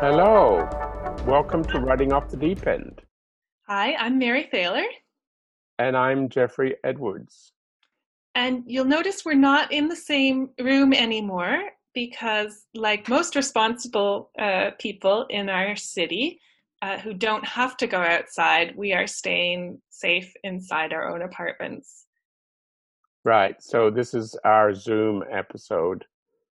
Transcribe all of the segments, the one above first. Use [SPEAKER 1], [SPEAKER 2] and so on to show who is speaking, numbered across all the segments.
[SPEAKER 1] Hello. Welcome to Writing Off the Deep End.
[SPEAKER 2] Hi, I'm Mary Thaler.
[SPEAKER 1] And I'm Geoffrey Edwards.
[SPEAKER 2] And you'll notice we're not in the same room anymore because, like most responsible uh, people in our city uh, who don't have to go outside, we are staying safe inside our own apartments.
[SPEAKER 1] Right. So, this is our Zoom episode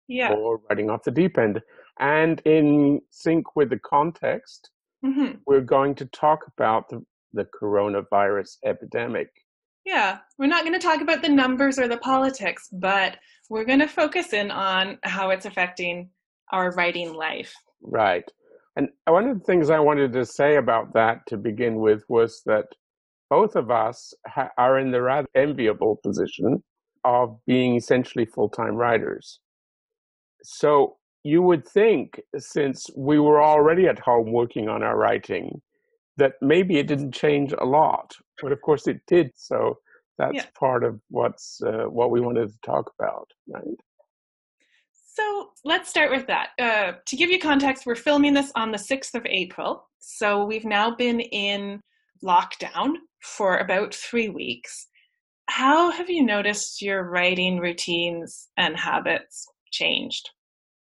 [SPEAKER 2] Yeah.
[SPEAKER 1] for Writing Off the Deep End. And in sync with the context,
[SPEAKER 2] hmm
[SPEAKER 1] we're going to talk about the, the coronavirus epidemic.
[SPEAKER 2] Yeah. We're not going to talk about the numbers or the politics, but we're going to focus in on how it's affecting our writing life.
[SPEAKER 1] Right. And one of the things I wanted to say about that to begin with was that both of us ha- are in the rather enviable position of being essentially full time writers. So you would think, since we were already at home working on our writing, that maybe it didn't change a lot. But of course it did. So that's
[SPEAKER 2] Yeah.
[SPEAKER 1] part of what's uh, what we wanted to talk about, right?
[SPEAKER 2] So let's start with that. Uh, to give you context, we're filming this on the 6th of April. So we've now been in lockdown for about three weeks. How have you noticed your writing routines and habits changed?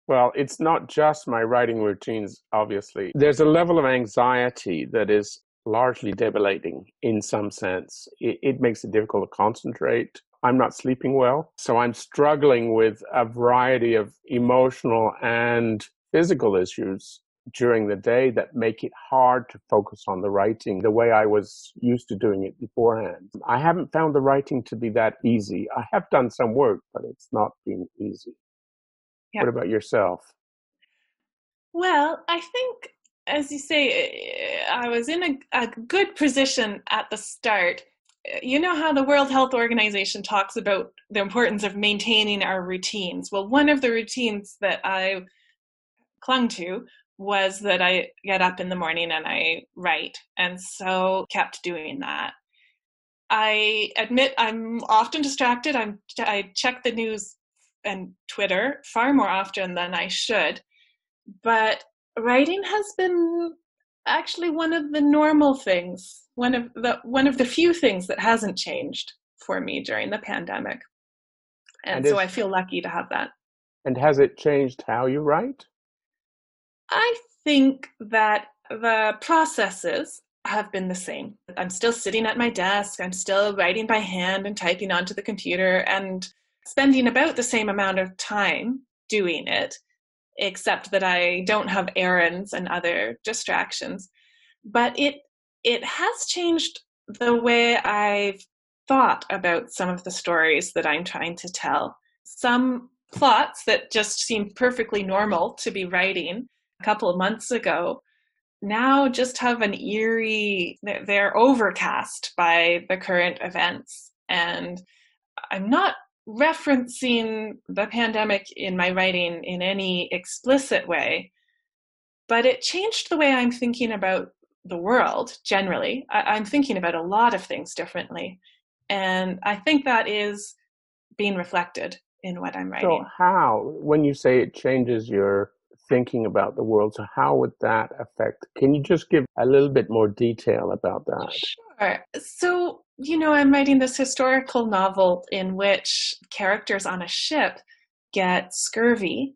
[SPEAKER 1] Well, it's not just my writing routines, obviously. There's a level of anxiety that is largely debilitating in some sense. It, it makes it difficult to concentrate. I'm not sleeping well. So I'm struggling with a variety of emotional and physical issues during the day that make it hard to focus on the writing the way I was used to doing it beforehand. I haven't found the writing to be that easy. I have done some work, but it's not been easy.
[SPEAKER 2] Yeah.
[SPEAKER 1] What about yourself?
[SPEAKER 2] Well, I think, as you say, uh, I was in a, a good position at the start. Uh, You know how the World Health Organization talks about the importance of maintaining our routines? Well, one of the routines that I clung to was that I get up in the morning and I write, and so kept doing that. I admit I'm often distracted. I'm I check the news and Twitter far more often than I should, but writing has been actually one of the normal things, one of the one of the few things that hasn't changed for me during the pandemic. And,
[SPEAKER 1] And
[SPEAKER 2] so
[SPEAKER 1] is-
[SPEAKER 2] I feel lucky to have that.
[SPEAKER 1] And has it changed how you write?
[SPEAKER 2] I think that the processes have been the same. I'm still sitting at my desk, I'm still writing by hand and typing onto the computer and spending about the same amount of time doing it, except that I don't have errands and other distractions. But it it has changed the way I've thought about some of the stories that I'm trying to tell. Some plots that just seemed perfectly normal to be writing a couple of months ago now just have an eerie they're- they're overcast by the current events and i'm not referencing the pandemic in my writing in any explicit way but it changed the way i'm thinking about the world generally I, i'm thinking about a lot of things differently and i think that is being reflected in what i'm writing
[SPEAKER 1] So, how, when you say it changes your thinking about the world, so how would that affect? Can you just give a little bit more detail about that?
[SPEAKER 2] Sure. So, you know, I'm writing this historical novel in which characters on a ship get scurvy.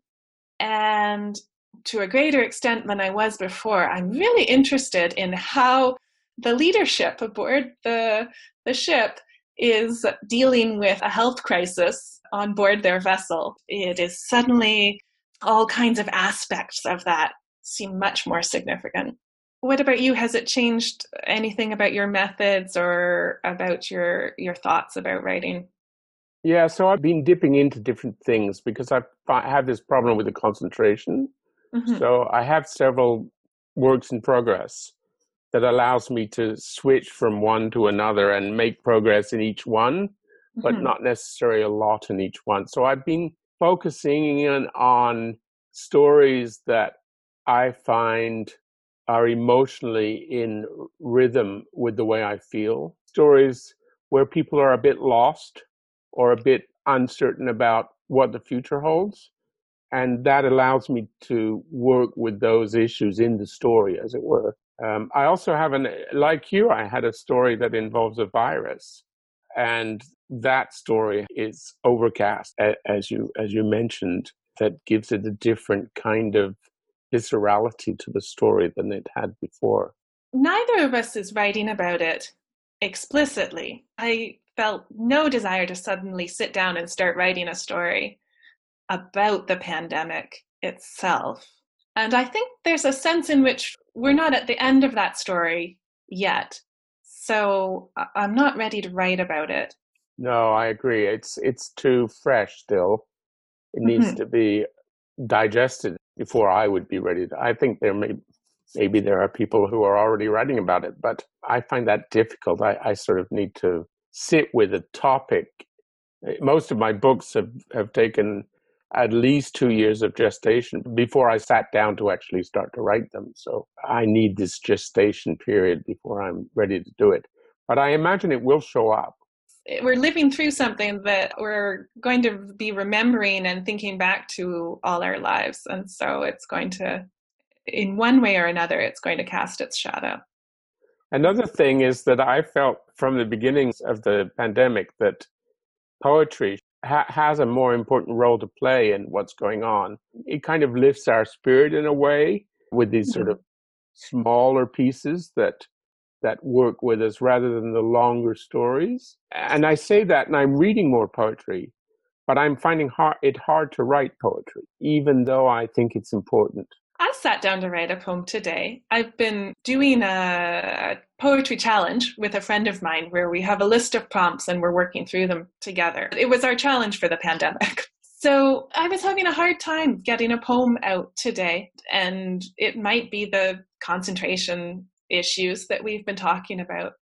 [SPEAKER 2] And to a greater extent than I was before, I'm really interested in how the leadership aboard the, the ship is dealing with a health crisis on board their vessel. It is suddenly all kinds of aspects of that seem much more significant. What about you? Has it changed anything about your methods or about your your thoughts about writing?
[SPEAKER 1] Yeah, so I've been dipping into different things because I fi- have this problem with the concentration.
[SPEAKER 2] Mhm.
[SPEAKER 1] So, I have several works in progress that allows me to switch from one to another and make progress in each one. but
[SPEAKER 2] Mhm.
[SPEAKER 1] not necessarily a lot in each one. So I've been focusing in on stories that I find are emotionally in rhythm with the way I feel. Stories where people are a bit lost or a bit uncertain about what the future holds. And that allows me to work with those issues in the story, as it were. Um, I also have an, like you, I had a story that involves a virus. And that story is overcast, as you, as you mentioned, that gives it a different kind of viscerality to the story than it had before.
[SPEAKER 2] Neither of us is writing about it explicitly. I felt no desire to suddenly sit down and start writing a story about the pandemic itself. And I think there's a sense in which we're not at the end of that story yet. So I'm not ready to write about it.
[SPEAKER 1] No, I agree. It's it's too fresh still. It needs mm-hmm. to be digested before I would be ready to. I think there may maybe there are people who are already writing about it, but I find that difficult. I, I sort of need to sit with a topic. Most of my books have, have taken at least two years of gestation before I sat down to actually start to write them. So I need this gestation period before I'm ready to do it. But I imagine it will show up.
[SPEAKER 2] We're living through something that we're going to be remembering and thinking back to all our lives. And so it's going to, in one way or another, it's going to cast its shadow.
[SPEAKER 1] Another thing is that I felt from the beginnings of the pandemic that poetry ha- has a more important role to play in what's going on. It kind of lifts our spirit in a way with these sort mm-hmm. of smaller pieces that that work with us rather than the longer stories. And I say that, and I'm reading more poetry, but I'm finding hard, it hard to write poetry, even though I think it's important.
[SPEAKER 2] I sat down to write a poem today. I've been doing a poetry challenge with a friend of mine where we have a list of prompts and we're working through them together. It was our challenge for the pandemic. So I was having a hard time getting a poem out today, and it might be the concentration issues that we've been talking about.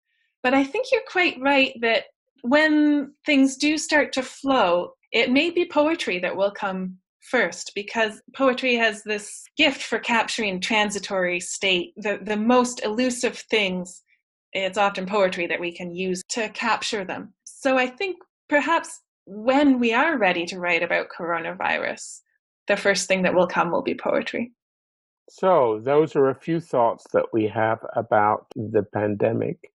[SPEAKER 2] But I think you're quite right that when things do start to flow, it may be poetry that will come first because poetry has this gift for capturing transitory state, the, the most elusive things. It's often poetry that we can use to capture them. So I think perhaps when we are ready to write about coronavirus, the first thing that will come will be poetry.
[SPEAKER 1] So, those are a few thoughts that we have about the pandemic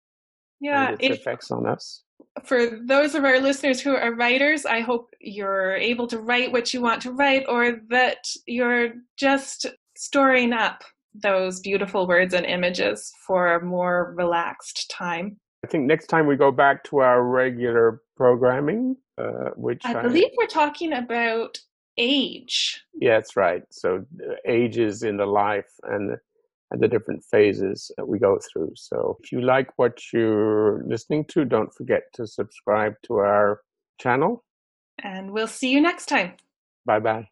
[SPEAKER 2] yeah,
[SPEAKER 1] and its if, effects on us
[SPEAKER 2] for those of our listeners who are writers, I hope you're able to write what you want to write or that you're just storing up those beautiful words and images for a more relaxed time.
[SPEAKER 1] I think next time we go back to our regular programming, uh, which
[SPEAKER 2] I, I believe we're talking about age.
[SPEAKER 1] Yeah, that's right. So ages in the life and and the different phases that we go through. So if you like what you're listening to, don't forget to subscribe to our channel.
[SPEAKER 2] And we'll see you next time.
[SPEAKER 1] Bye bye.